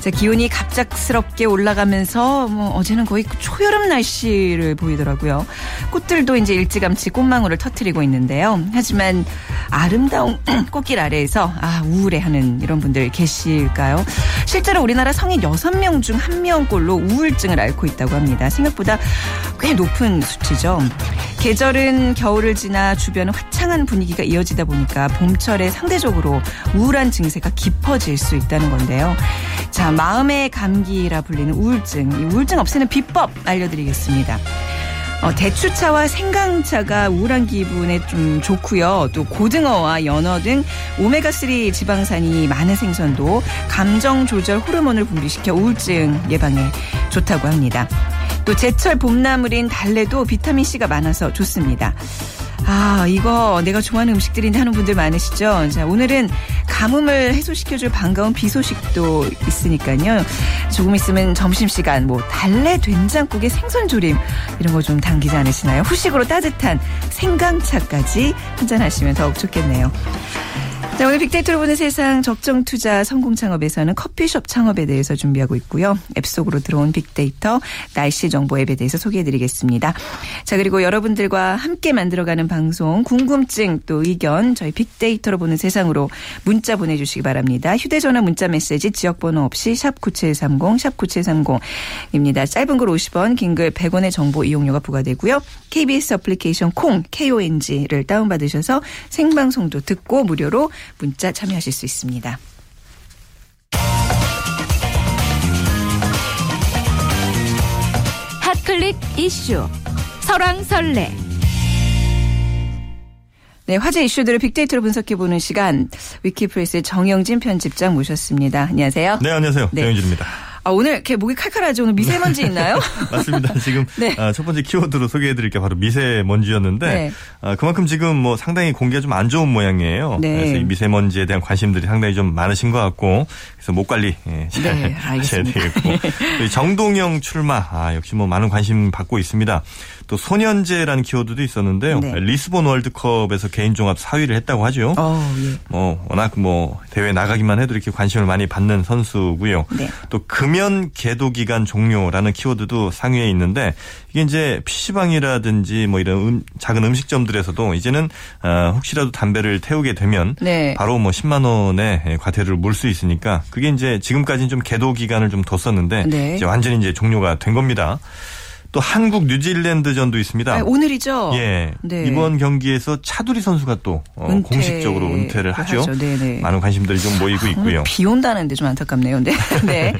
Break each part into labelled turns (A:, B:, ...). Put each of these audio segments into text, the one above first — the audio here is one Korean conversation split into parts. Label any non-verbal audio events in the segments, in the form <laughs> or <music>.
A: 자, 기온이 갑작스럽게 올라가면서 뭐 어제는 거의 초여름 날씨를 보이더라고요. 꽃들도 이제 일찌감치 꽃망울을 터트리고 있는데요. 하지만 아름다운 <clears throat> 꽃길 아래에서 아 우울해하는 이런 분들 계실까요? 실제로 우리나라 성인 6명 중 1명꼴로 우울증을 앓고 있다고 합니다. 생각보다 꽤 높은 수치죠. 계절은 겨울을 지나 주변은 화창한 분위기가 이어지다 보니까 봄철에 상대적으로 우울한 증세가 깊어질 수 있다는 건데요. 자, 마음의 감기라 불리는 우울증. 이 우울증 없애는 비법 알려드리겠습니다. 어, 대추차와 생강차가 우울한 기분에 좀 좋고요. 또 고등어와 연어 등 오메가3 지방산이 많은 생선도 감정 조절 호르몬을 분비시켜 우울증 예방에 좋다고 합니다. 또 제철 봄나물인 달래도 비타민C가 많아서 좋습니다. 아, 이거 내가 좋아하는 음식들인데 하는 분들 많으시죠? 자, 오늘은 가뭄을 해소시켜줄 반가운 비 소식도 있으니까요. 조금 있으면 점심시간, 뭐, 달래 된장국에 생선조림, 이런 거 좀 당기지 않으시나요? 후식으로 따뜻한 생강차까지 한잔하시면 더욱 좋겠네요. 자, 오늘 빅데이터로 보는 세상 적정 투자 성공 창업에서는 커피숍 창업에 대해서 준비하고 있고요. 앱 속으로 들어온 빅데이터 날씨 정보 앱에 대해서 소개해 드리겠습니다. 자, 그리고 여러분들과 함께 만들어가는 방송 궁금증 또 의견 저희 빅데이터로 보는 세상으로 문자 보내 주시기 바랍니다. 휴대 전화 문자 메시지 지역 번호 없이 샵 9730, 샵 9730입니다. 짧은 글 50원, 긴 글 100원의 정보 이용료가 부과되고요. KBS 어플리케이션 콩, KONG를 다운 받으셔서 생방송도 듣고 무료로 문자 참여하실 수 있습니다.
B: 핫클릭 이슈 설왕설래
A: 네, 화제 이슈들을 빅데이터로 분석해보는 시간 위키프레스의 정영진 편집장 모셨습니다. 안녕하세요.
C: 네, 안녕하세요.
A: 네.
C: 정영진입니다.
A: 아, 오늘 이렇게 목이 칼칼하죠. 오늘 미세먼지 있나요? <laughs>
C: 맞습니다. 지금
A: 네.
C: 아, 첫 번째 키워드로 소개해드릴 게 바로 미세먼지였는데
A: 네.
C: 아, 그만큼 지금 뭐 상당히 공기가 좀 안 좋은 모양이에요.
A: 네.
C: 그래서 이 미세먼지에 대한 관심들이 상당히 좀 많으신 것 같고 그래서 목 관리 예, 잘 <laughs>
A: 네,
C: 하셔야. 되겠고 정동영 출마 아, 역시 뭐 많은 관심 받고 있습니다. 또 소년제라는 키워드도 있었는데요.
A: 네.
C: 리스본 월드컵에서 개인 종합 4위를 했다고 하죠.
A: 어, 예.
C: 뭐 워낙 뭐 대회 나가기만 해도 이렇게 관심을 많이 받는 선수고요.
A: 네.
C: 또 금연 계도 기간 종료라는 키워드도 상위에 있는데 이게 이제 PC방이라든지 뭐 이런 음- 작은 음식점들에서도 이제는 어, 혹시라도 담배를 태우게 되면
A: 네.
C: 바로 뭐 10만 원의 과태료를 물 수 있으니까 그게 이제 지금까지는 좀 계도 기간을 좀 뒀었는데
A: 네.
C: 이제 완전히 이제 종료가 된 겁니다. 또 한국 뉴질랜드전도 있습니다.
A: 아, 오늘이죠?
C: 예.
A: 네.
C: 이번 경기에서 차두리 선수가 또 어,
A: 은퇴
C: 공식적으로 은퇴를 하죠.
A: 네네.
C: 많은 관심들이 좀 모이고
A: 오늘
C: 있고요.
A: 비 온다는데 좀 안타깝네요. 네. <laughs> 네.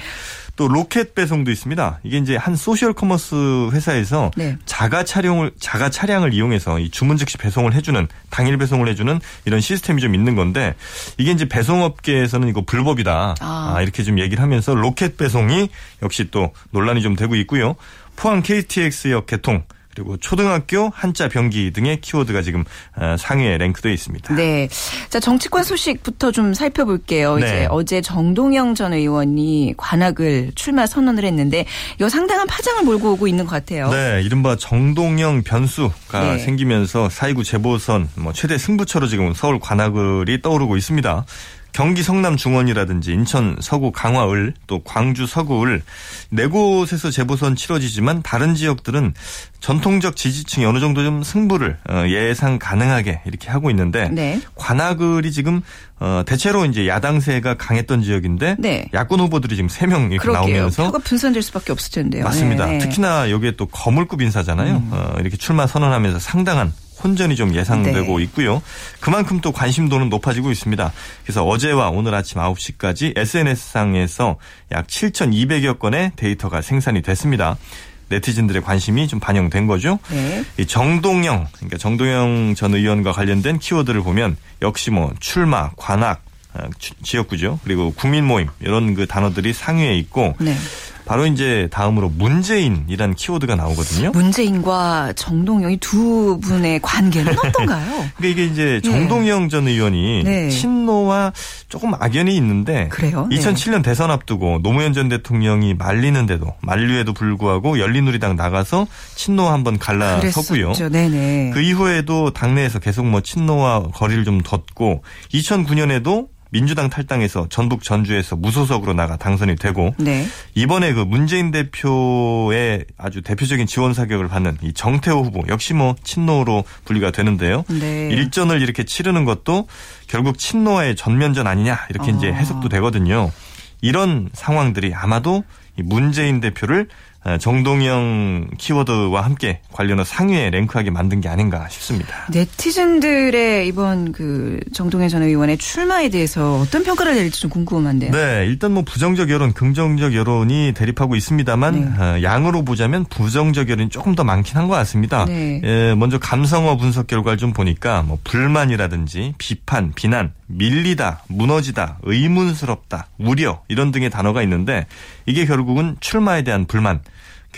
C: 또 로켓 배송도 있습니다. 이게 이제 한 social commerce 회사에서
A: 네.
C: 자가 차량을 자가 차량을 이용해서 이 주문 즉시 배송을 해주는 당일 배송을 해주는 이런 시스템이 좀 있는 건데 이게 이제 배송업계에서는 이거 불법이다
A: 아.
C: 아, 이렇게 좀 얘기를 하면서 로켓 배송이 역시 또 논란이 좀 되고 있고요. 포항 KTX역 개통 그리고 초등학교 한자 병기 등의 키워드가 지금 어, 상위에 랭크되어 있습니다.
A: 네. 자, 정치권 소식부터 좀 살펴볼게요.
C: 네.
A: 이제 어제 정동영 전 의원이 관악을 출마 선언을 했는데 이거 상당한 파장을 몰고 오고 있는 것 같아요.
C: 네, 이른바 정동영 변수가
A: 네.
C: 생기면서 4.29 재보선 뭐 최대 승부처로 지금 서울 관악을이 떠오르고 있습니다. 경기 성남 중원이라든지 인천 서구 강화을 또 광주 서구을 네 곳에서 재보선 치러지지만 다른 지역들은 전통적 지지층이 어느 정도 좀 승부를 어, 예상 가능하게 이렇게 하고 있는데
A: 네.
C: 관악을이 지금 어, 대체로 이제 야당세가 강했던 지역인데
A: 네.
C: 야권 후보들이 지금 세명 이렇게
A: 그러게요.
C: 나오면서
A: 표가 분산될 수밖에 없을 텐데요.
C: 맞습니다.
A: 네. 음.
C: 특히나 여기에 또 거물급 인사잖아요. 어, 이렇게 출마 선언하면서 상당한 혼전이 좀 예상되고
A: 네.
C: 있고요. 그만큼 또 관심도는 높아지고 있습니다. 그래서 어제와 오늘 아침 9시까지 SNS상에서 약 7,200여 건의 데이터가 생산이 됐습니다. 네티즌들의 관심이 좀 반영된 거죠.
A: 네.
C: 이 정동영, 그러니까 정동영 전 의원과 관련된 키워드를 보면 역시 뭐 출마, 관악, 어, 지- 지역구죠. 그리고 국민 모임 이런 그 단어들이 상위에 있고
A: 네.
C: 바로 이제 다음으로 문재인이란 키워드가 나오거든요.
A: 문재인과 정동영 이 두 분의 관계는 <laughs> 어떤가요?
C: 그러니까 이게 이제 정동영 전 의원이
A: 네.
C: 친노와 조금 악연이 있는데
A: 그래요? 네.
C: 2007년 대선 앞두고 노무현 전 대통령이 말리는데도 만류에도 불구하고 열린우리당 나가서 친노 한번 갈라섰고요.
A: 네네.
C: 그 이후에도 당내에서 계속 뭐 친노와 거리를 좀 뒀고 2009년에도 민주당 탈당해서 전북 전주에서 무소속으로 나가 당선이 되고
A: 네.
C: 이번에 그 문재인 대표의 아주 대표적인 지원 사격을 받는 이 정태호 후보 역시 뭐 친노로 분류가 되는데요.
A: 네.
C: 일전을 이렇게 치르는 것도 결국 친노의 전면전 아니냐 이렇게 이제
A: 아.
C: 해석도 되거든요. 이런 상황들이 아마도 이 문재인 대표를 어, 정동영 키워드와 함께 관련한 상위에 랭크하게 만든 게 아닌가 싶습니다.
A: 네티즌들의 이번 그 정동현 전 의원의 출마에 대해서 어떤 평가를 내릴지 좀 궁금한데요.
C: 네, 일단 뭐 부정적 여론, 긍정적 여론이 대립하고 있습니다만
A: 네.
C: 어, 양으로 보자면 부정적 여론이 조금 더 많긴 한 것 같습니다.
A: 네.
C: 예, 먼저 감성어 분석 결과를 좀 보니까 뭐 불만이라든지 비판, 비난, 밀리다, 무너지다, 의문스럽다, 우려 이런 등의 단어가 있는데 이게 결국은 출마에 대한 불만,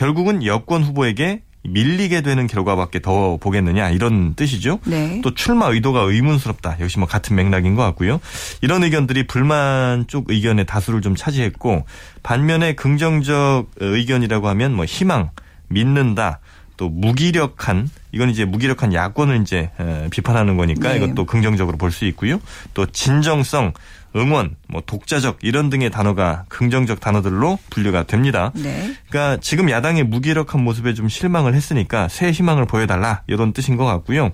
C: 결국은 여권 후보에게 밀리게 되는 결과밖에 더 보겠느냐 이런 뜻이죠.
A: 네.
C: 또 출마 의도가 의문스럽다. 역시 뭐 같은 맥락인 것 같고요. 이런 의견들이 불만 쪽 의견의 다수를 좀 차지했고 반면에 긍정적 의견이라고 하면 뭐 희망, 믿는다. 또 무기력한 이건 이제 무기력한 야권을 이제 에, 비판하는 거니까
A: 네.
C: 이것도 긍정적으로 볼 수 있고요. 또 진정성, 응원, 뭐 독자적 이런 등의 단어가 긍정적 단어들로 분류가 됩니다.
A: 네.
C: 그러니까 지금 야당의 무기력한 모습에 좀 실망을 했으니까 새 희망을 보여달라 이런 뜻인 것 같고요.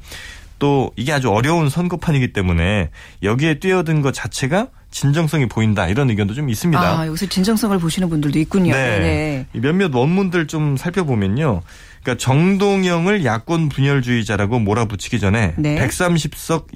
C: 또 이게 아주 어려운 선거판이기 때문에 여기에 뛰어든 것 자체가 진정성이 보인다 이런 의견도 좀 있습니다.
A: 아, 여기서 진정성을 보시는 분들도 있군요. 네.
C: 이 몇몇 원문들 좀 살펴보면요. 그러니까 정동영을 야권 분열주의자라고 몰아붙이기 전에
A: 네.
C: 130석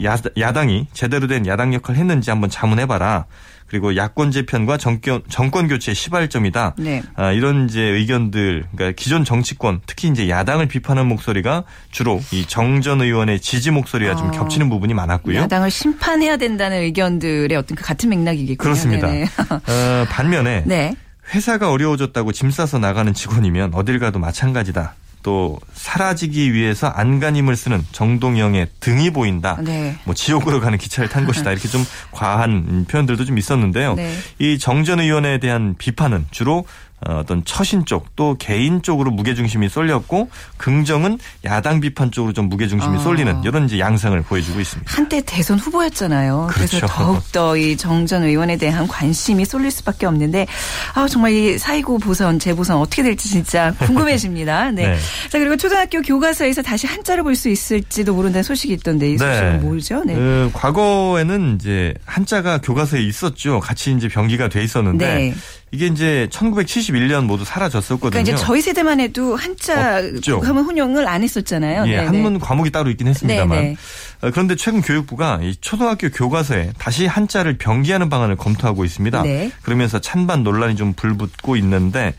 C: 야당, 이 제대로 된 야당 역할을 했는지 한번 자문해봐라. 그리고 야권 재편과 정권, 정권 교체의 시발점이다.
A: 네.
C: 아, 이런 이제 의견들, 그러니까 기존 정치권, 특히 이제 야당을 비판하는 목소리가 주로 이 정전 의원의 지지 목소리와 좀
A: 아.
C: 겹치는 부분이 많았고요.
A: 야당을 심판해야 된다는 의견들의 어떤 그 같은 맥락이겠군요.
C: 그렇습니다.
A: 네네.
C: 어, 반면에
A: 네.
C: 회사가 어려워졌다고 짐 싸서 나가는 직원이면 어딜 가도 마찬가지다. 또 사라지기 위해서 안간힘을 쓰는 정동영의 등이 보인다.
A: 네.
C: 뭐 지옥으로 가는 기차를 탄 것이다. 이렇게 좀 과한 표현들도 좀 있었는데요.
A: 네.
C: 이 정전 의원에 대한 비판은 주로 어, 어떤 처신 쪽 또 개인 쪽으로 무게중심이 쏠렸고 긍정은 야당 비판 쪽으로 좀 무게중심이
A: 아.
C: 쏠리는 이런 이제 양상을 보여주고 있습니다.
A: 한때 대선 후보였잖아요. 래서
C: 그렇죠.
A: 더욱더 이 정전 의원에 대한 관심이 쏠릴 수밖에 없는데 아 정말 이 사이고 보선 재보선 어떻게 될지 진짜 궁금해집니다. <laughs> 네.
C: 네.
A: 자 그리고 초등학교 교과서에서 다시 한자를 볼 수 있을지도 모른다는 소식이 있던데 이 소식은 뭐죠? 네.
C: 어, 과거에는 이제 한자가 교과서에 있었죠. 같이 이제 병기가 돼 있었는데
A: 네.
C: 이게 이제 1971년 모두 사라졌었거든요.
A: 그러니까 이제 저희 세대만 해도 한자. 하면 혼용을 안 했었잖아요.
C: 예,
A: 네네.
C: 한문 과목이 따로 있긴 했습니다만.
A: 네네.
C: 어, 그런데 최근 교육부가 이 초등학교 교과서에 다시 한자를 병기하는 방안을 검토하고 있습니다.
A: 네.
C: 그러면서 찬반 논란이 좀 불붙고 있는데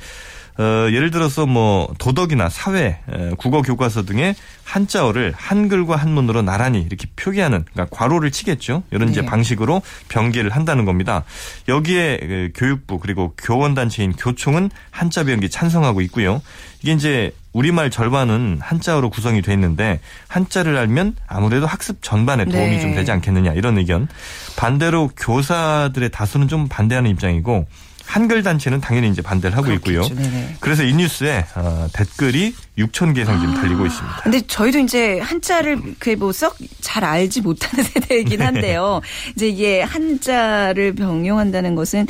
C: 어, 예를 들어서 뭐 도덕이나 사회, 에, 국어 교과서 등의 한자어를 한글과 한문으로 나란히 이렇게 표기하는 그러니까 괄호를 치겠죠. 이런 이제
A: 네.
C: 방식으로 병기를 한다는 겁니다. 여기에 그 교육부 그리고 교원 단체인 교총은 한자 병기 찬성하고 있고요. 이게 이제 우리말 절반은 한자어로 구성이 돼 있는데 한자를 알면 아무래도 학습 전반에 도움이
A: 네.
C: 좀 되지 않겠느냐 이런 의견. 반대로 교사들의 다수는 좀 반대하는 입장이고 한글 단체는 당연히 이제 반대를 하고 있고요.
A: 그렇겠죠. 네네.
C: 그래서 이 뉴스에 어, 댓글이 6천 개 이상 지금 달리고 있습니다.
A: 근데 저희도 이제 한자를 그 뭐 썩 잘 알지 못하는 <laughs> 세대이긴 한데요. 이제 이게 한자를 병용한다는 것은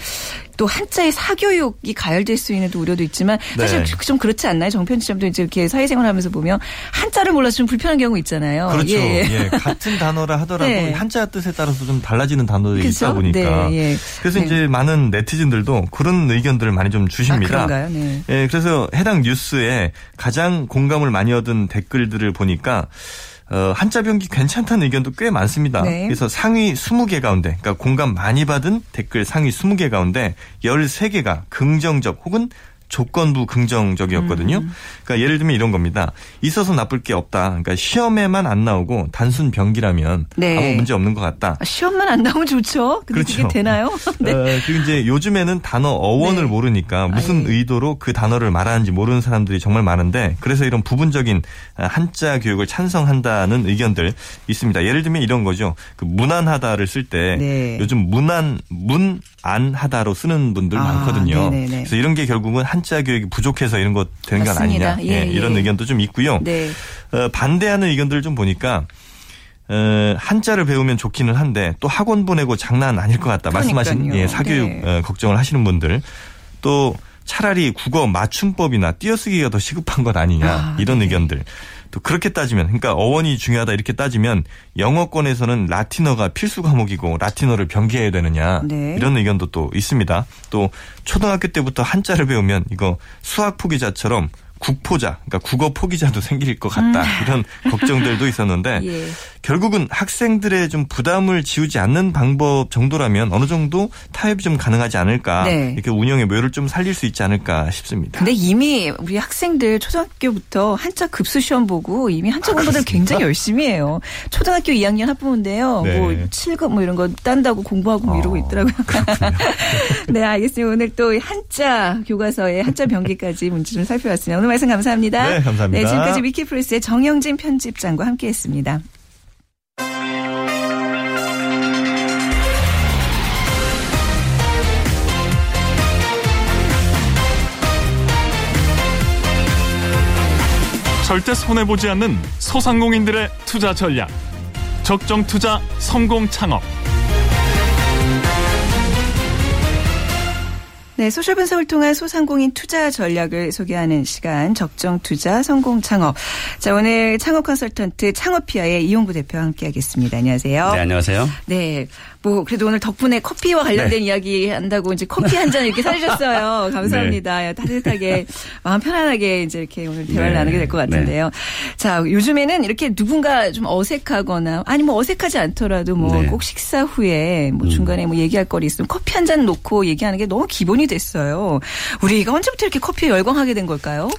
A: 또 한자의 사교육이 가열될 수 있는 또 우려도 있지만 사실
C: 네.
A: 좀 그렇지 않나요? 정편 지점도 이제 이렇게 사회생활하면서 보면 한자를 몰라서 좀 불편한 경우 있잖아요.
C: 그렇죠.
A: 예.
C: 예, 같은 단어라 하더라도
A: 네.
C: 한자 뜻에 따라서 좀 달라지는 단어들이
A: 그죠?
C: 있다 보니까.
A: 네, 예.
C: 그래서
A: 네.
C: 이제 많은 네티즌들도 그런 의견들을 많이 좀
A: 아,
C: 주십니다.
A: 그런가요? 네.
C: 예, 그래서 해당 뉴스에 가장 공감을 많이 얻은 댓글들을 보니까 어, 한자 병기 괜찮다는 의견도 꽤 많습니다.
A: 네.
C: 그래서 상위 20개 가운데, 그러니까 공감 많이 받은 댓글 상위 20개 가운데 13개가 긍정적 혹은 조건부 긍정적이었거든요.
A: 음.
C: 그러니까 예를 들면 이런 겁니다. 있어서 나쁠 게 없다. 그러니까 시험에만 안 나오고 단순 병기라면
A: 네.
C: 아무 문제 없는 것 같다.
A: 아, 시험만 안 나오면 좋죠. 근데
C: 그렇죠.
A: 그게 되나요? <laughs> <laughs> 네.
C: 어, 그리고 이제 요즘에는 단어 어원을
A: 네.
C: 모르니까 무슨
A: 아예.
C: 의도로 그 단어를 말하는지 모르는 사람들이 정말 많은데 그래서 이런 부분적인 한자 교육을 찬성한다는 의견들 있습니다. 예를 들면 이런 거죠. 그 무난하다를 쓸때
A: 네.
C: 요즘 무난 문 안하다로 쓰는 분들
A: 아,
C: 많거든요.
A: 네네네.
C: 그래서 이런 게 결국은 한자 교육이 부족해서 이런 것 되는 건. 아니냐.
A: 예,
C: 예, 이런
A: 예.
C: 의견도 좀 있고요.
A: 네.
C: 어, 반대하는 의견들을 좀 보니까 어, 한자를 배우면 좋기는 한데 또 학원 보내고 장난 아닐 것 같다. 말씀하신
A: 그러니까요.
C: 예, 사교육
A: 네.
C: 어, 걱정을 하시는 분들 또 차라리 국어 맞춤법이나 띄어쓰기가 더 시급한 것 아니냐
A: 아,
C: 이런
A: 네.
C: 의견들. 또 그렇게 따지면 그러니까 어원이 중요하다 이렇게 따지면 영어권에서는 라틴어가 필수 과목이고 라틴어를 변기해야 되느냐
A: 네.
C: 이런 의견도 또 있습니다. 또 초등학교 때부터 한자를 배우면 이거 수학 포기자처럼 국포자, 그러니까 국어 포기자도 생길 것 같다. 이런 걱정들도 있었는데
A: 음. <laughs> 예.
C: 결국은 학생들의 좀 부담을 지우지 않는 방법 정도라면 어느 정도 타협이 좀 가능하지 않을까.
A: 네.
C: 이렇게 운영의 묘를 좀 살릴 수 있지 않을까 싶습니다.
A: 근데 이미 우리 학생들 초등학교부터 한자 급수 시험 보고 이미 한자 공부를 굉장히 열심히 해요. 초등학교 2학년 학부모인데요.
C: 네.
A: 뭐 7급 뭐 이런 거 딴다고 공부하고 뭐 이러고
C: 어,
A: 있더라고요. <laughs> 네, 알겠습니다. 오늘 또 한자 교과서의 한자 변기까지 문제 좀 살펴봤습니다. 오늘 말씀 감사합니다.
C: 네, 감사합니다.
A: 네, 지금까지 위키플러스의 정영진 편집장과 함께했습니다.
D: 절대 손해보지 않는 소상공인들의 투자 전략. 적정 투자 성공 창업.
A: 네, social 분석을 통한 소상공인 투자 전략을 소개하는 시간 적정 투자 성공 창업. 자, 오늘 창업 컨설턴트 창업피아의 이용구 대표와 함께 하겠습니다. 안녕하세요.
E: 네, 안녕하세요.
A: 네. 뭐 그래도 오늘 덕분에 커피와 관련된 이야기 한다고 이제 커피 한 잔 이렇게 사주셨어요. <laughs> 감사합니다. 따뜻하게 마음 편안하게 이제 이렇게 오늘 대화를
E: 네.
A: 나누게 될 것 같은데요. 자, 요즘에는 이렇게 누군가 좀 어색하거나 아니 뭐 어색하지 않더라도 뭐
E: 네. 음.
A: 꼭 식사 후에 뭐 중간에 뭐 얘기할 거리 있으면 커피 한 잔 놓고 얘기하는 게 너무 기본이 됐어요. 우리가 언제부터 이렇게 커피에 열광하게 된 걸까요?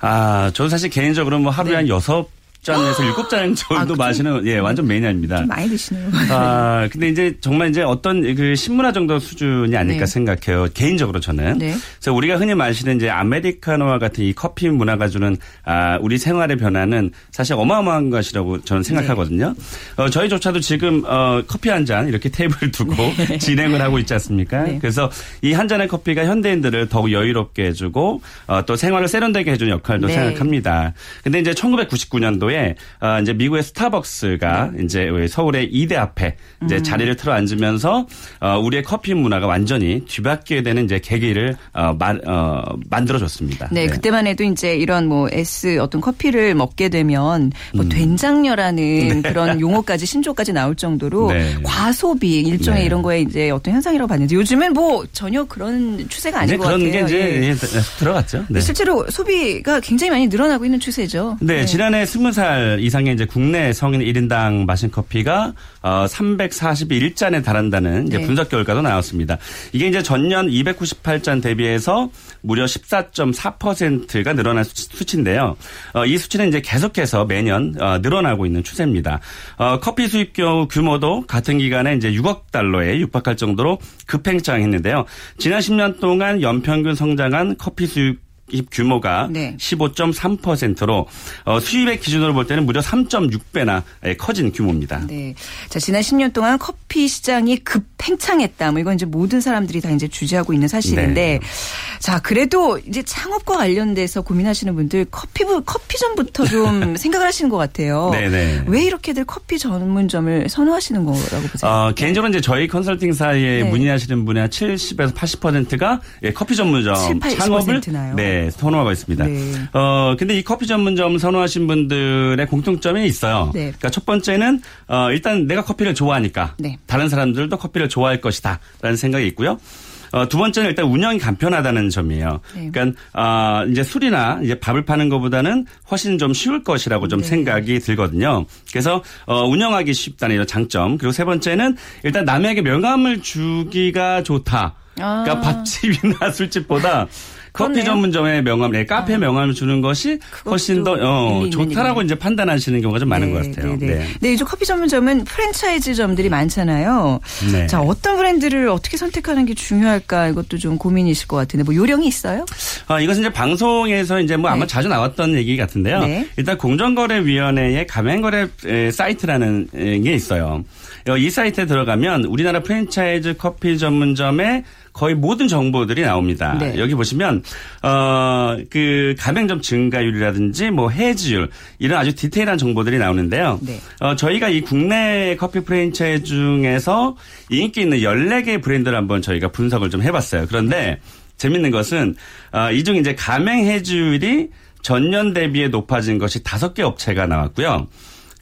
E: 아, 저는 사실 개인적으로 뭐 하루에
A: 네.
E: 한 여섯 잔에서 일곱 잔 정도
A: 아, 좀-
E: 마시는 예, 완전 매니아입니다.
A: 좀 많이 드시네요.
E: 아, 근데 이제 정말 이제 어떤 그 신문화 정도 수준이 아닐까
A: 네.
E: 생각해요. 개인적으로 저는.
A: 네.
E: 그래서 우리가 흔히 마시는 이제 아메리카노와 같은 이 커피 문화가 주는 아, 우리 생활의 변화는 사실 어마어마한 것이라고 저는 생각하거든요. 어, 저희조차도 지금 어, 커피 한 잔 이렇게 테이블 두고 <laughs> 진행을 하고 있지 않습니까?
A: 네.
E: 그래서 이 한 잔의 커피가 현대인들을 더욱 여유롭게 해주고 어, 또 생활을 세련되게 해주는 역할도
A: 네.
E: 생각합니다. 근데 이제 1999년도에 어, 이제 미국의 스타벅스가
A: 네.
E: 이제 서울의 이대 앞에 이제
A: 음.
E: 자리를 틀어 앉으면서 어, 우리의 커피 문화가 완전히 뒤바뀌게 되는 이제 계기를 어, 마, 어, 만들어줬습니다.
A: 네, 그때만 해도 이제 이런 뭐 S 어떤 커피를 먹게 되면 뭐
E: 음.
A: 된장녀라는 그런 용어까지 신조까지 나올 정도로
E: 네.
A: 과소비 일종의
E: 네.
A: 이런 거에 이제 어떤 현상이라고 봤는데 요즘은 뭐 전혀 그런 추세가 아닌
E: 이제
A: 것
E: 그런
A: 같아요.
E: 게 이제
A: 예.
E: 예, 들어갔죠. 네.
A: 실제로 소비가 굉장히 많이 늘어나고 있는 추세죠.
E: 네, 지난해 20살 이상의 이제 국내 성인 1인당 마신 커피가 어 341잔에 달한다는 이제
A: 네.
E: 분석 결과도 나왔습니다. 이게 이제 전년 298잔 대비해서 무려 14.4%가 늘어난 수- 수치인데요. 어, 이 수치는 이제 계속해서 매년 어, 늘어나고 있는 추세입니다. 어, 커피 수입 규- 규모도 같은 기간에 이제 6억 달러에 육박할 정도로 급행장했는데요. 지난 10년 동안 연평균 성장한 커피 수입 수입 규모가
A: 네.
E: 15.3%로 어, 수입의 기준으로 볼 때는 무려 3.6배나 커진 규모입니다.
A: 네. 자, 지난 10년 동안 커피 시장이 급팽창했다. 뭐 이건 이제 모든 사람들이 다 이제 주제하고 있는 사실인데.
E: 네.
A: 자, 그래도 이제 창업과 관련돼서 고민하시는 분들 커피, 커피 전부터 좀 <laughs> 생각을 하시는 것 같아요.
E: 네네.
A: 왜 이렇게들 커피 전문점을 선호하시는 거라고 보세요?
E: 어, 개인적으로 이제 저희 컨설팅사에
A: 네.
E: 문의하시는 분의 한 70에서 80%가 예, 커피 전문점
A: 7, 80%
E: 창업을
A: 나요?
E: 네, 선호하고 있습니다.
A: 네.
E: 어, 근데 이 커피 전문점 선호하신 분들의 공통점이 있어요.
A: 네.
E: 그러니까 첫 번째는 어, 일단 내가 커피를 좋아하니까
A: 네.
E: 다른 사람들도 커피를 좋아할 것이다라는 생각이 있고요. 어, 두 번째는 일단 운영이 간편하다는 점이에요.
A: 네.
E: 그러니까 아, 이제 술이나 이제 밥을 파는 것보다는 훨씬 좀 쉬울 것이라고 좀
A: 네.
E: 생각이 들거든요. 그래서 어, 운영하기 쉽다는 이런 장점. 그리고 세 번째는 일단 남에게 명함을 주기가 좋다.
A: 아.
E: 그러니까 <laughs> 밥집이나 술집보다 커피. 전문점의 명함, 네, 카페 명함을 주는 것이 훨씬 더 어, 좋다라고. 이제 판단하시는 경우가 좀 많은 것 같아요.
A: 네, 네. 네, 이쪽 커피 전문점은 프랜차이즈점들이 많잖아요.
E: 네.
A: 자, 어떤 브랜드를 어떻게 선택하는 게 중요할까 이것도 좀 고민이실 것 같은데 뭐 요령이 있어요?
E: 어, 이것은 이제 방송에서 이제 뭐 아마
A: 네.
E: 자주 나왔던 얘기 같은데요.
A: 네.
E: 일단 공정거래위원회의 가맹거래 에, 사이트라는 에, 게 있어요. 어, 이 사이트에 들어가면 우리나라 프랜차이즈 커피 전문점의 거의 모든 정보들이 나옵니다.
A: 네.
E: 여기 보시면 어 그 가맹점 증가율이라든지 뭐 해지율 이런 아주 디테일한 정보들이 나오는데요.
A: 네.
E: 어 저희가 이 국내 커피 프랜차이즈 중에서 인기 있는 14개 브랜드를 한번 저희가 분석을 좀 해봤어요. 그런데 재밌는 것은 어, 이 중 이제 가맹 해지율이 전년 대비에 높아진 것이 다섯 개 업체가 나왔고요.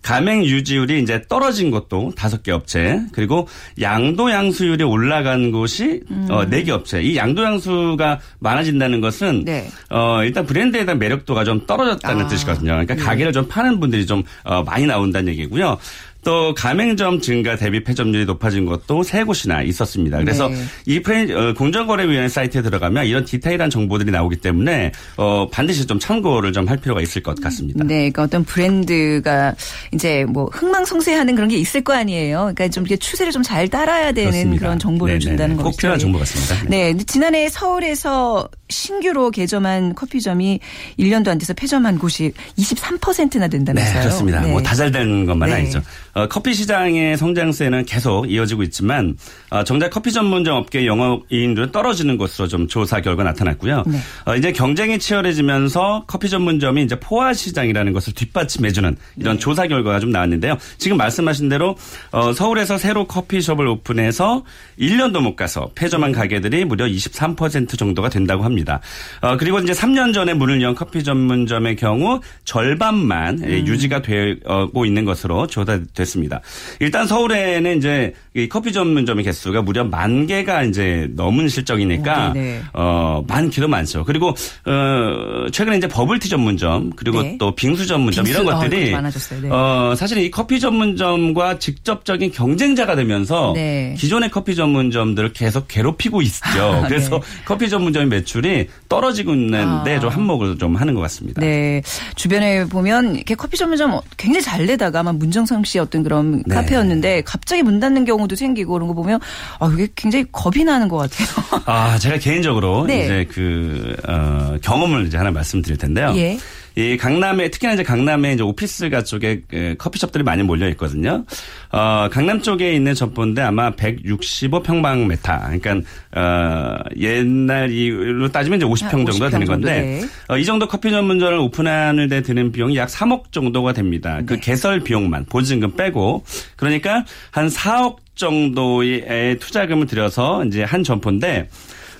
E: 가맹 유지율이 이제 떨어진 것도 다섯 개 업체 그리고 양도 양수율이 올라간 곳이 어, 네개 업체. 이 양도 양수가 많아진다는 것은
A: 네.
E: 어, 일단 브랜드에 대한 매력도가 좀 떨어졌다는
A: 아,
E: 뜻이거든요. 그러니까
A: 네.
E: 가게를 좀 파는 분들이 좀 어, 많이 나온다는 얘기고요. 또 가맹점 증가 대비 폐점률이 높아진 것도 세 곳이나 있었습니다. 그래서
A: 네.
E: 이 프랜 어, 공정거래위원회 사이트에 들어가면 이런 디테일한 정보들이 나오기 때문에 어, 반드시 좀 참고를 좀 할 필요가 있을 것 같습니다.
A: 네, 그러니까 어떤 브랜드가 이제 뭐 흥망성쇠하는 그런 게 있을 거 아니에요. 그러니까 좀 이렇게 추세를 좀 잘 따라야 되는
E: 그렇습니다.
A: 그런 정보를
E: 네네네.
A: 준다는 거죠.
E: 꼭 필요한 정보 같습니다.
A: 네, 근데 지난해 서울에서 신규로 개점한 커피점이 1년도 안 돼서 폐점한 곳이 23%나 된다면서요.
E: 네, 그렇습니다.
A: 네.
E: 뭐 다 잘 되는 것만
A: 네.
E: 아니죠. 어, 커피 시장의 성장세는 계속 이어지고 있지만 어, 정작 커피 전문점 업계 영업이익률은 떨어지는 것으로 좀 조사 결과 나타났고요.
A: 네.
E: 어, 이제 경쟁이 치열해지면서 커피 전문점이 이제 포화 시장이라는 것을 뒷받침해주는 이런
A: 네.
E: 조사 결과가 좀 나왔는데요. 지금 말씀하신 대로 어, 서울에서 새로 커피숍을 오픈해서 1년도 못 가서 폐점한 가게들이 무려 23% 정도가 된다고 합니다. 어, 그리고 이제 3년 전에 문을 연 커피 전문점의 경우 절반만 예,
A: 음.
E: 유지가 되고 있는 것으로 조사됐 습니다. 일단 서울에는 이제 이 커피 전문점의 개수가 무려 만 개가 이제 넘은 실적이니까
A: 어, 네네.
E: 어, 많기도 많죠. 그리고 어, 최근에 이제 버블티 전문점 그리고
A: 네.
E: 또 빙수 전문점
A: 빙수,
E: 이런
A: 아,
E: 것들이
A: 많아졌어요. 네.
E: 어, 사실 이 커피 전문점과 직접적인 경쟁자가 되면서
A: 네.
E: 기존의 커피 전문점들을 계속 괴롭히고 있죠. <laughs> 그래서
A: 네.
E: 커피 전문점 매출이 떨어지고 있는데
A: 아.
E: 좀 한몫을 좀 하는 것 같습니다.
A: 네. 주변에 보면 이렇게 커피 전문점 굉장히 잘 되다가 막 문정성 씨 어떤 그런
E: 네.
A: 카페였는데 갑자기 문 닫는 경우도 생기고 그런 거 보면 아, 이게 굉장히 겁이 나는 것 같아요.
E: 아, 제가 개인적으로
A: 네.
E: 이제 그, 어, 경험을 이제 하나 말씀드릴 텐데요.
A: 예.
E: 이 강남에, 특히나 이제 강남에 이제 오피스가 쪽에 그 커피숍들이 많이 몰려 있거든요. 어, 강남 쪽에 있는 점포인데 아마 165평방메타. 그러니까, 어, 옛날로 따지면 이제 50평
A: 한
E: 정도
A: 50평
E: 되는
A: 정도,
E: 건데,
A: 네.
E: 어, 이 정도 커피 전문점을 오픈하는 데 드는 비용이 약 3억 정도가 됩니다. 그
A: 네.
E: 개설 비용만, 보증금 빼고. 그러니까 한 4억 정도의 투자금을 들여서 이제 한 점포인데,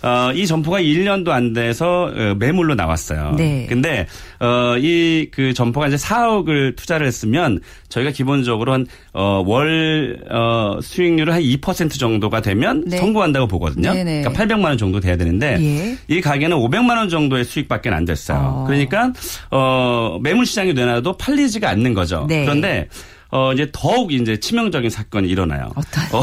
E: 어, 이 점포가 1년도 안 돼서 어, 매물로 나왔어요.
A: 네.
E: 근데 어, 이 그 점포가 이제 4억을 투자를 했으면 저희가 기본적으로 한 어, 월 어, 수익률을 한 2% 정도가 되면
A: 네.
E: 성공한다고 보거든요.
A: 네네.
E: 그러니까 800만 원 정도 돼야 되는데
A: 예.
E: 이 가게는 500만 원 정도의 수익밖에 안 됐어요.
A: 어.
E: 그러니까 어, 매물 시장이 되나도 팔리지가 않는 거죠.
A: 네.
E: 그런데 어, 이제 더욱 이제 치명적인 사건이 일어나요.
A: 어떤?
E: 어,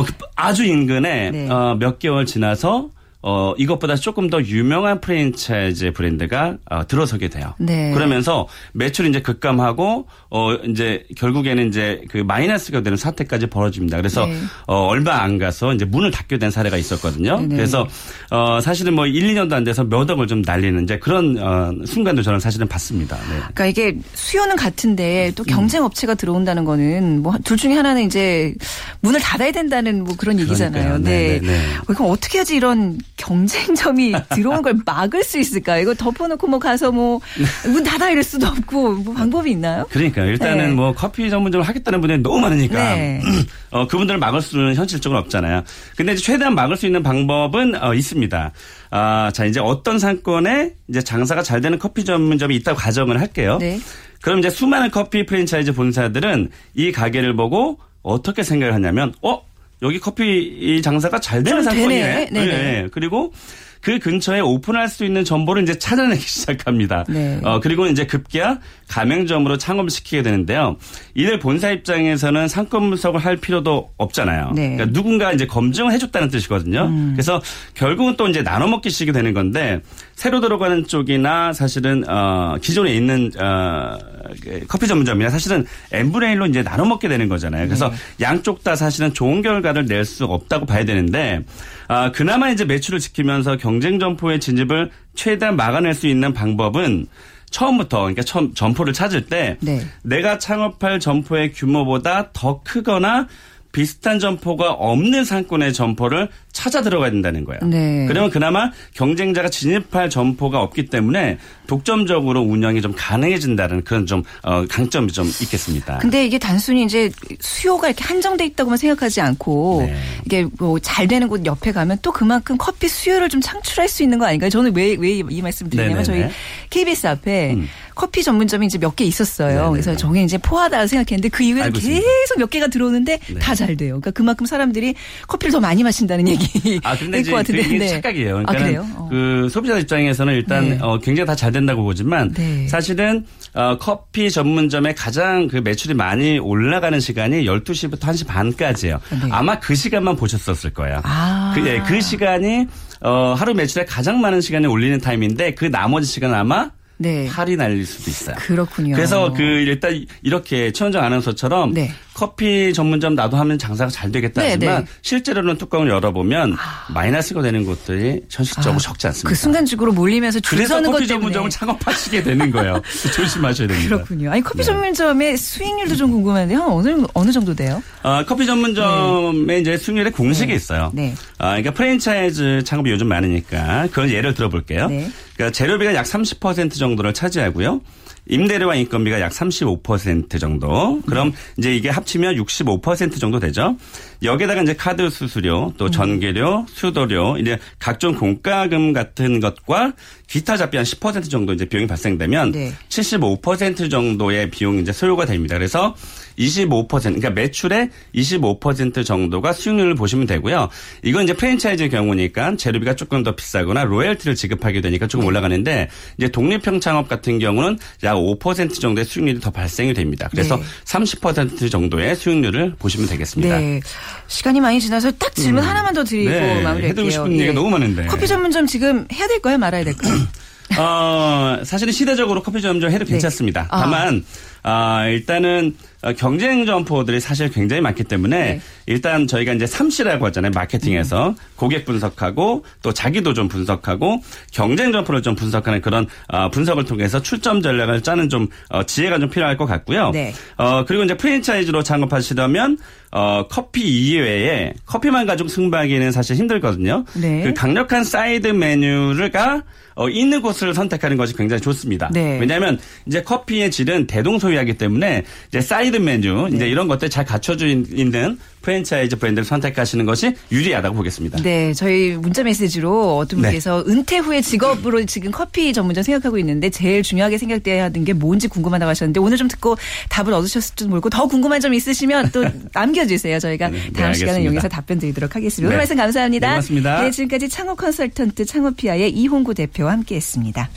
E: 어, 아주 인근에
A: 네.
E: 어, 몇 개월 지나서 어, 이것보다 조금 더 유명한 프랜차이즈 브랜드가 어, 들어서게 돼요.
A: 네.
E: 그러면서 매출이 이제 급감하고 어, 이제 결국에는 이제 그 마이너스가 되는 사태까지 벌어집니다. 그래서
A: 네.
E: 어, 얼마 안 가서 이제 문을 닫게 된 사례가 있었거든요.
A: 네네.
E: 그래서 어, 사실은 뭐 1, 2년도 안 돼서 몇 억을 좀 날리는 이제 그런 어, 순간도 저는 사실은 봤습니다. 네.
A: 그러니까 이게 수요는 같은데 또 경쟁 업체가 들어온다는 거는 뭐 둘 중에 하나는 이제 문을 닫아야 된다는 뭐 그런 얘기잖아요.
E: 그러니까요. 네, 네, 네.
A: 어, 그럼 어떻게 하지 이런 경쟁점이 <laughs> 들어오는 걸 막을 수 있을까? 이거 덮어놓고 뭐 가서 뭐 문 닫아 이럴 수도 없고 뭐 방법이 있나요?
E: 그러니까 일단은
A: 네.
E: 뭐 커피 전문점을 하겠다는 분들이 너무 많으니까
A: 네. <clears throat>
E: 어, 그분들을 막을 수는 현실적으로 없잖아요. 근데 이제 최대한 막을 수 있는 방법은 어, 있습니다. 아, 자 이제 어떤 상권에 이제 장사가 잘 되는 커피 전문점이 있다고 가정을 할게요.
A: 네.
E: 그럼 이제 수많은 커피 프랜차이즈 본사들은 이 가게를 보고 어떻게 생각을 하냐면, 어 여기 커피 장사가 잘 되는
A: 좀
E: 상권이네.
A: 되네. 네네.
E: 네. 그리고 그 근처에 오픈할 수 있는 정보를 이제 찾아내기 <laughs> 시작합니다.
A: 네.
E: 어, 그리고 이제 급기야 가맹점으로 창업을 시키게 되는데요. 이들 본사 입장에서는 상권 분석을 할 필요도 없잖아요.
A: 네. 음.
E: 그러니까 누군가 이제 검증을 해줬다는 뜻이거든요. 그래서 결국은 또 이제 나눠 먹기식이 되는 건데 새로 들어가는 쪽이나 사실은 어, 기존에 있는 어, 그 커피 전문점이나 사실은 1로 이제 나눠 먹게 되는 거잖아요. 그래서
A: 네.
E: 양쪽 다 사실은 좋은 결과를 낼 수 없다고 봐야 되는데 아, 그나마 이제 매출을 지키면서 경쟁 점포의 진입을 최대한 막아낼 수 있는 방법은 처음부터 그러니까 처음 점포를 찾을 때
A: 네.
E: 내가 창업할 점포의 규모보다 더 크거나 비슷한 점포가 없는 상권의 점포를 찾아 들어가야 된다는 거예요.
A: 네.
E: 그러면 그나마 경쟁자가 진입할 점포가 없기 때문에 독점적으로 운영이 좀 가능해진다는 그런 좀 어, 강점이 좀 있겠습니다.
A: 근데 이게 단순히 이제 수요가 이렇게 한정돼 있다고만 생각하지 않고
E: 네.
A: 이게 뭐 잘 되는 곳 옆에 가면 또 그만큼 커피 수요를 좀 창출할 수 있는 거 아닌가요? 저는 왜 왜 이 말씀 드리냐면 저희. KBS 앞에
E: 음.
A: 커피 전문점이 이제 몇 개 있었어요.
E: 네네네.
A: 그래서 저게 이제 포하다 생각했는데 그 이후에. 계속 몇 개가 들어오는데
E: 네.
A: 다잘 돼요. 그러니까 그만큼 사람들이 커피를 더 많이 마신다는 얘기.
E: 아, 근데 이제
A: 것 같은데.
E: 그게
A: 네.
E: 착각이에요.
A: 아,
E: 그러니까
A: 그래요? 어.
E: 그 소비자 입장에서는 일단
A: 네.
E: 어, 굉장히 다 잘 된다고 보지만
A: 네.
E: 사실은 어, 커피 전문점에 가장 그 매출이 많이 올라가는 시간이 12시부터 1시 반까지예요.
A: 네.
E: 아마 그 시간만 보셨었을 거예요.
A: 아.
E: 그, 예, 그 시간이 어, 하루 매출에 가장 많은 시간을 올리는 타임인데 그 나머지 시간은 아마
A: 네.
E: 팔이 날릴 수도 있어요.
A: 그렇군요.
E: 그래서 그 일단 이렇게 최원정 아나운서처럼
A: 네.
E: 커피 전문점 나도 하면 장사가 잘 되겠다
A: 네,
E: 하지만
A: 네.
E: 실제로는 뚜껑을 열어보면 마이너스가 되는 곳들이 현실적으로
A: 아,
E: 적지 않습니다.
A: 그 순간적으로 몰리면서 줄
E: 그래서
A: 서는 것
E: 커피
A: 때문에.
E: 전문점을 창업하시게 되는 거예요. <laughs> 조심하셔야 됩니다.
A: 그렇군요. 아니 커피
E: 네.
A: 전문점의 수익률도 좀 궁금한데 한 어느 어느 정도 돼요?
E: 어, 커피 전문점의 이제 수익률의 공식이 있어요.
A: 네.
E: 아, 그러니까 프랜차이즈 창업이 요즘 많으니까 그런 예를 들어볼게요.
A: 네.
E: 그러니까 재료비가 약 30% 정도를 차지하고요. 임대료와 인건비가 약 35% 정도. 그럼 이제 이게 합치면 65% 정도 되죠. 여기에다가 이제 카드 수수료,
A: 음.
E: 또 전기료, 수도료, 이제 각종 공과금 같은 것과 기타 잡비 한 10% 정도 이제 비용이 발생되면
A: 네.
E: 75% 정도의 비용이 이제 소요가 됩니다. 그래서 25% 그러니까 매출의 25% 정도가 수익률을 보시면 되고요. 이건 이제 프랜차이즈의 경우니까 재료비가 조금 더 비싸거나 로열티를 지급하게 되니까 조금
A: 네.
E: 올라가는데 이제 독립형 창업 같은 경우는 약 5% 정도의 수익률이 더 발생이 됩니다. 그래서
A: 네.
E: 30% 정도의 수익률을 보시면 되겠습니다.
A: 네. 시간이 많이 지나서 딱 질문 하나만 더 드리고
E: 네,
A: 마무리할게요.
E: 해드리고 싶은
A: 예.
E: 얘기가 너무 많은데.
A: 커피 전문점 지금 해야 될까요? 말아야 될까요? <clears throat>
E: 어, 사실은 시대적으로 커피 전문점 해도
A: 네.
E: 괜찮습니다.
A: 아.
E: 다만, 아, 일단은 어, 경쟁 점포들이 사실 굉장히 많기 때문에
A: 네.
E: 일단 저희가 이제 3C라고 하잖아요. 마케팅에서 고객 분석하고 또 자기도 좀 분석하고 경쟁 점포를 좀 분석하는 그런 어, 분석을 통해서 출점 전략을 짜는 좀 어, 지혜가 좀 필요할 것 같고요.
A: 네.
E: 어, 그리고 이제 프랜차이즈로 창업하시려면 어, 커피 이외에 커피만 가지고 승부하기는 사실 힘들거든요.
A: 네.
E: 그 강력한 사이드 메뉴가 어, 있는 곳을 선택하는 것이 굉장히 좋습니다.
A: 네.
E: 왜냐하면 이제 커피의 질은 대동소이하기 때문에 이제 사이드 메뉴 이제 이런 것들 잘 갖춰져 있는 프랜차이즈 브랜드를 선택하시는 것이 유리하다고 보겠습니다.
A: 네, 저희 문자 메시지로 어떤
E: 네.
A: 분께서 은퇴 후에 직업으로 지금 커피 전문점 생각하고 있는데 제일 중요하게 생각돼야 하는 게 뭔지 궁금하다고 하셨는데 오늘 좀 듣고 답을 얻으셨을지도 모르고 더 궁금한 점 있으시면 또 <laughs> 남겨주세요. 저희가
E: 네,
A: 다음
E: 네,
A: 시간을. 이용해서 답변 드리도록 하겠습니다. 오늘
E: 네.
A: 말씀 감사합니다.
E: 네, 고맙습니다.
A: 네, 지금까지 창업 컨설턴트 창업피아의 이홍구 대표와 함께했습니다.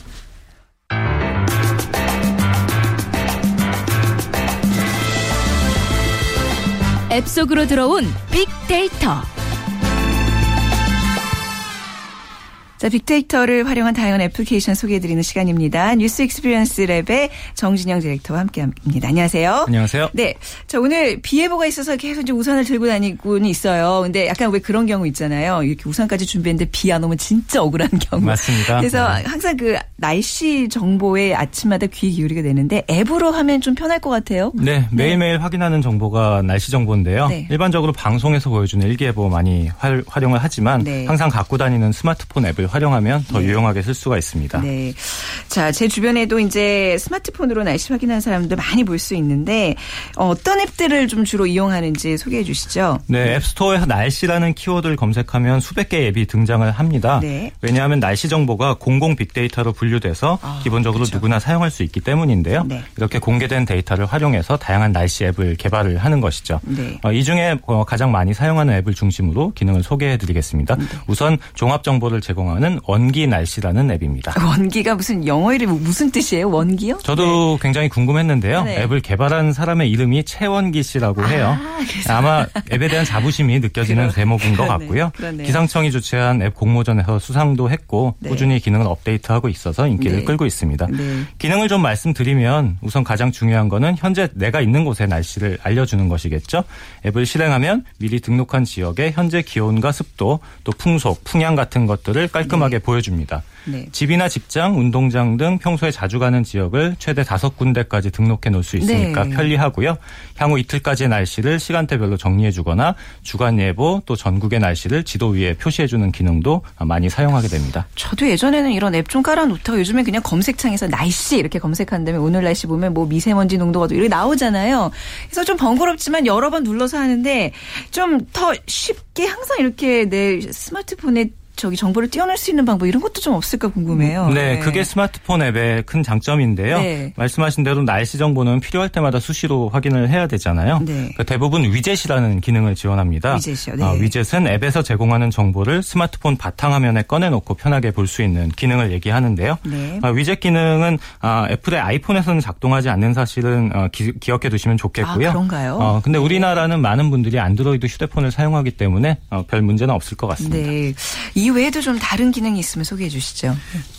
B: 앱 속으로 들어온 빅데이터.
A: 자, 빅데이터를 활용한 다양한 애플리케이션 소개해드리는 시간입니다. 뉴스 익스피리언스 랩의 정진영 디렉터와 함께합니다. 안녕하세요.
F: 안녕하세요.
A: 네. 자, 오늘 비 예보가 있어서 계속 이제 우산을 들고 다니고는 있어요. 근데 약간 왜 그런 경우 있잖아요. 이렇게 우산까지 준비했는데 비 안 오면 진짜 억울한 경우.
F: 맞습니다.
A: 그래서
F: 네.
A: 항상 그 날씨 정보에 아침마다 귀 기울이게 되는데 앱으로 하면 좀 편할 것 같아요.
F: 네, 매일매일 확인하는 정보가 날씨 정보인데요.
A: 네.
F: 일반적으로 방송에서 보여주는 일기예보 많이 활, 활용을 하지만
A: 네.
F: 항상 갖고 다니는 스마트폰 앱을 활용하면 더 유용하게 쓸 수가 있습니다.
A: 네. 자, 제 주변에도 이제 스마트폰으로 날씨 확인하는 사람들 많이 볼 수 있는데 어, 어떤 앱들을 좀 주로 이용하는지 소개해 주시죠.
F: 네, 앱스토어에 날씨라는 키워드를 검색하면 수백 개의 앱이 등장을 합니다.
A: 네.
F: 왜냐하면 날씨 정보가 공공 빅데이터로 분류돼서
A: 아,
F: 기본적으로
A: 그렇죠.
F: 누구나 사용할 수 있기 때문인데요.
A: 네.
F: 이렇게 공개된 데이터를 활용해서 다양한 날씨 앱을 개발을 하는 것이죠.
A: 네.
F: 어, 이 중에 어, 가장 많이 사용하는 앱을 중심으로 기능을 소개해 드리겠습니다.
A: 네.
F: 우선 종합 정보를 제공하는 원기 날씨라는 앱입니다. <laughs>
A: 원기가 무슨 영어 이름 무슨 뜻이에요? 원기요?
F: 저도 굉장히 궁금했는데요.
A: 네.
F: 앱을 개발한 사람의 이름이 최원기 씨라고 해요.
A: 그래서-
F: 아마 앱에 대한 자부심이 느껴지는
A: 그러-
F: 제목인 것
A: 그러네,
F: 같고요.
A: 그러네요.
F: 기상청이 주최한 앱 공모전에서 수상도 했고
A: 네.
F: 꾸준히 기능을 업데이트하고 있어서 인기를
A: 네.
F: 끌고 있습니다.
A: 네.
F: 기능을 좀 말씀드리면 우선 가장 중요한 거는 현재 내가 있는 곳의 날씨를 알려주는 것이겠죠. 앱을 실행하면 미리 등록한 지역의 현재 기온과 습도 또 풍속, 풍향 같은 것들을 깔끔하게 깔끔하게 보여줍니다.
A: 네.
F: 집이나 직장, 운동장 등 평소에 자주 가는 지역을 최대 다섯 군데까지 등록해 놓을 수 있으니까
A: 네.
F: 편리하고요. 향후 이틀까지의 날씨를 시간대별로 정리해 주거나 주간 예보 또 전국의 날씨를 지도 위에 표시해 주는 기능도 많이 사용하게 됩니다.
A: 저도 예전에는 이런 앱 좀 깔아 놓다가 요즘에 그냥 검색창에서 날씨 이렇게 검색한 다음에 오늘 날씨 보면 뭐 미세먼지 농도가 이렇게 나오잖아요. 그래서 좀 번거롭지만 여러 번 눌러서 하는데 좀 더 쉽게 항상 이렇게 내 스마트폰에 저기 정보를 띄워낼 수 있는 방법 이런 것도 좀 없을까 궁금해요.
F: 네, 그게 스마트폰 앱의 큰 장점인데요.
A: 네.
F: 말씀하신 대로 날씨 정보는 필요할 때마다 수시로 확인을 해야 되잖아요.
A: 네.
F: 그러니까 대부분 위젯이라는 기능을 지원합니다.
A: 위젯이요? 네.
F: 어, 위젯은 앱에서 제공하는 정보를 스마트폰 바탕화면에 꺼내놓고 편하게 볼 수 있는 기능을 얘기하는데요.
A: 네.
F: 어, 위젯 기능은 아, 애플의 아이폰에서는 작동하지 않는 사실은 어, 기, 억해 두시면 좋겠고요.
A: 아, 그런가요?
F: 어, 근데 우리나라는 많은 분들이 안드로이드 휴대폰을 사용하기 때문에 어, 별 문제는 없을 것 같습니다.
A: 네. 이 외에도 좀 다른 기능이 있으면 소개해 주시죠.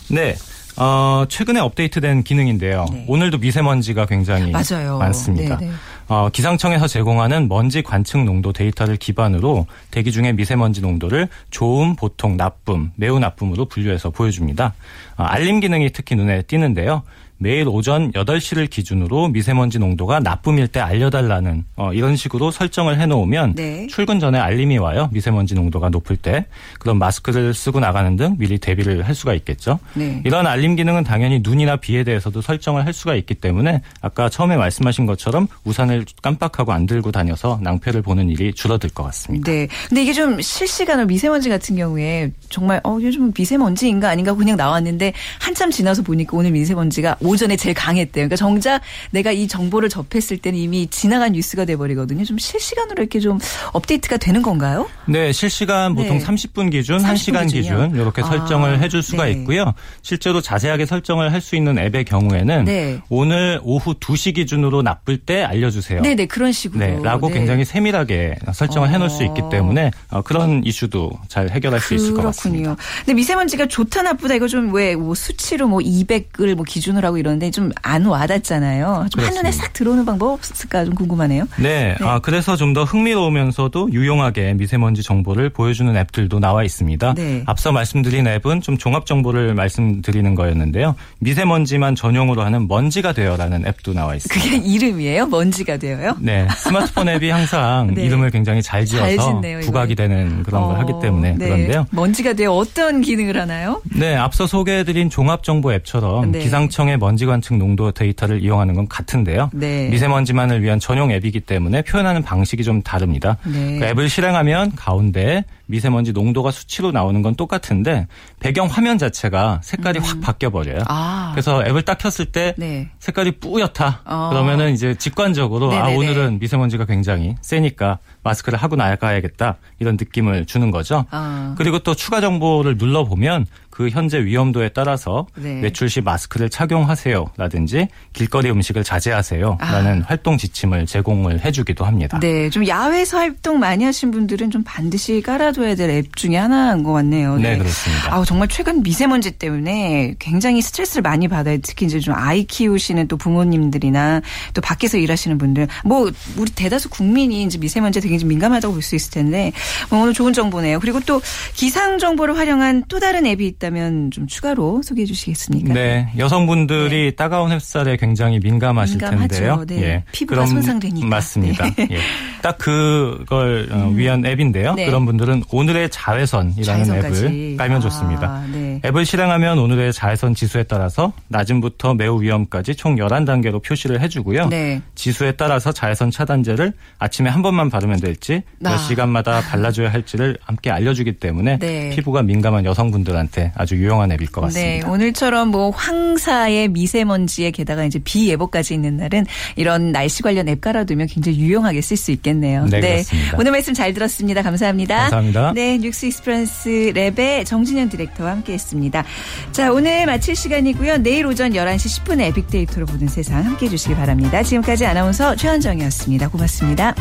F: 네. 어, 최근에 업데이트된 기능인데요.
A: 네.
F: 오늘도 미세먼지가 굉장히
A: 맞아요.
F: 많습니다.
A: 네, 네.
F: 어, 기상청에서 제공하는 먼지 관측 농도 데이터를 기반으로 대기 중에 미세먼지 농도를 좋음, 보통, 나쁨, 매우 나쁨으로 분류해서 보여줍니다. 어, 알림 기능이 특히 눈에 띄는데요. 매일 오전 8시를 기준으로 미세먼지 농도가 나쁨일 때 알려달라는 어, 이런 식으로 설정을 해놓으면
A: 네.
F: 출근 전에 알림이 와요. 미세먼지 농도가 높을 때. 그럼 마스크를 쓰고 나가는 등 미리 대비를 할 수가 있겠죠.
A: 네.
F: 이런 알림 기능은 당연히 눈이나 비에 대해서도 설정을 할 수가 있기 때문에 아까 처음에 말씀하신 것처럼 우산을 깜빡하고 안 들고 다녀서 낭패를 보는 일이 줄어들 것 같습니다.
A: 네. 근데 이게 좀 실시간으로 미세먼지 같은 경우에 정말 어 요즘 미세먼지인가 아닌가 그냥 나왔는데 한참 지나서 보니까 오늘 미세먼지가 오전에 제일 강했대요. 그러니까 정작 내가 이 정보를 접했을 때는 이미 지나간 뉴스가 돼 버리거든요. 좀 실시간으로 이렇게 좀 업데이트가 되는 건가요?
F: 네, 실시간 보통
A: 네.
F: 30분 기준,
A: 30분
F: 1시간
A: 기준이요?
F: 기준 이렇게
A: 아,
F: 설정을 해줄 수가
A: 네.
F: 있고요. 실제로 자세하게 설정을 할 수 있는 앱의 경우에는
A: 네.
F: 오늘 오후 2시 기준으로 나쁠 때 알려주세요.
A: 네, 네. 그런 식으로.
F: 네, 라고
A: 네.
F: 굉장히 세밀하게 설정을
A: 어.
F: 해놓을 수 있기 때문에 어, 그런 이슈도 잘 해결할 수 있을 것 같습니다.
A: 그렇군요. 근데 미세먼지가 좋다 나쁘다 이거 좀 왜 뭐 수치로 뭐 200을 뭐 기준으로 하고 이러는데 좀 안 와닿잖아요. 좀 한눈에. 싹 들어오는 방법 없을까 좀 궁금하네요.
F: 네, 아, 그래서 좀 더 흥미로우면서도 유용하게 미세먼지 정보를 보여주는 앱들도 나와 있습니다.
A: 네.
F: 앞서 말씀드린 앱은 좀 종합 정보를 말씀드리는 거였는데요. 미세먼지만 전용으로 하는 먼지가 되어라는 앱도 나와 있습니다.
A: 그게 이름이에요? 먼지가 되어요?
F: 네, 스마트폰 앱이 항상 <laughs>
A: 네.
F: 이름을 굉장히
A: 잘잘
F: 지어서
A: 짓네요, 이거.
F: 부각이 되는 그런 걸
A: 어,
F: 하기 때문에
A: 네.
F: 그런데요.
A: 먼지가 되어 어떤 기능을 하나요?
F: 네, 앞서 소개해드린 종합 정보 앱처럼
A: 네.
F: 기상청의 먼지 관측 농도 데이터를 이용하는 건 같은데요.
A: 네.
F: 미세먼지만을 위한 전용 앱이기 때문에 표현하는 방식이 좀 다릅니다.
A: 네.
F: 그 앱을 실행하면 가운데 미세먼지 농도가 수치로 나오는 건 똑같은데 배경 화면 자체가 색깔이 확 바뀌어 버려요.
A: 음. 아.
F: 그래서 앱을 딱 켰을 때
A: 네.
F: 색깔이 뿌옇다.
A: 어.
F: 그러면은 이제 직관적으로 아
A: 네네네.
F: 오늘은 미세먼지가 굉장히 세니까 마스크를 하고 나가야겠다 이런 느낌을 주는 거죠.
A: 아.
F: 그리고 또 추가 정보를 눌러 보면 그 현재 위험도에 따라서
A: 네.
F: 외출 시 마스크를 착용하세요라든지 길거리 음식을 자제하세요라는 활동 지침을 제공을 해주기도 합니다.
A: 아. 네, 좀 야외에서 활동 많이 하신 분들은 좀 반드시 깔아둬야 될 앱 중에 하나인 것 같네요.
F: 네, 그렇습니다.
A: 아우 정말 최근 미세먼지 때문에 굉장히 스트레스를 많이 받아요. 특히 이제 좀 아이 키우시는 또 부모님들이나 또 밖에서 일하시는 분들, 뭐 우리 대다수 국민이 이제 미세먼지에 되게 좀 민감하다고 볼 수 있을 텐데 뭐 오늘 좋은 정보네요. 그리고 또 기상 정보를 활용한 또 다른 앱이 있다면 좀 추가로 소개해 주시겠습니까?
F: 네, 여성분들이 따가운 햇살에 굉장히 민감하실
A: 민감하죠.
F: 텐데요.
A: 네. 피부가 손상되니까.
F: 맞습니다.
A: 네.
F: 예. 딱 그걸 어, 위한 앱인데요.
A: 네.
F: 그런 분들은 오늘의 자외선이라는
A: 자외선까지.
F: 앱을 깔면
A: 아,
F: 좋습니다.
A: 네.
F: 앱을 실행하면 오늘의 자외선 지수에 따라서 낮음부터 매우 위험까지 총 11단계로 표시를 해주고요.
A: 네.
F: 지수에 따라서 자외선 차단제를 아침에 한 번만 바르면 될지 몇
A: 아.
F: 시간마다 발라줘야 할지를 함께 알려주기 때문에
A: 네.
F: 피부가 민감한 여성분들한테 아주 유용한 앱일 것 같습니다.
A: 네, 오늘처럼 뭐 황사에 미세먼지에 게다가 이제 비 예보까지 있는 날은 이런 날씨 관련 앱 깔아두면 굉장히 유용하게 쓸 수 있겠네요.
F: 네, 그렇습니다.
A: 오늘 말씀 잘 들었습니다. 감사합니다.
F: 감사합니다.
A: 네, 뉴스 익스피리언스 랩의 정진현 디렉터와 함께했습니다. 자, 오늘 마칠 시간이고요. 내일 오전 11시 10분에 빅데이터로 보는 세상 함께해 주시기 바랍니다. 지금까지 아나운서 최현정이었습니다. 고맙습니다.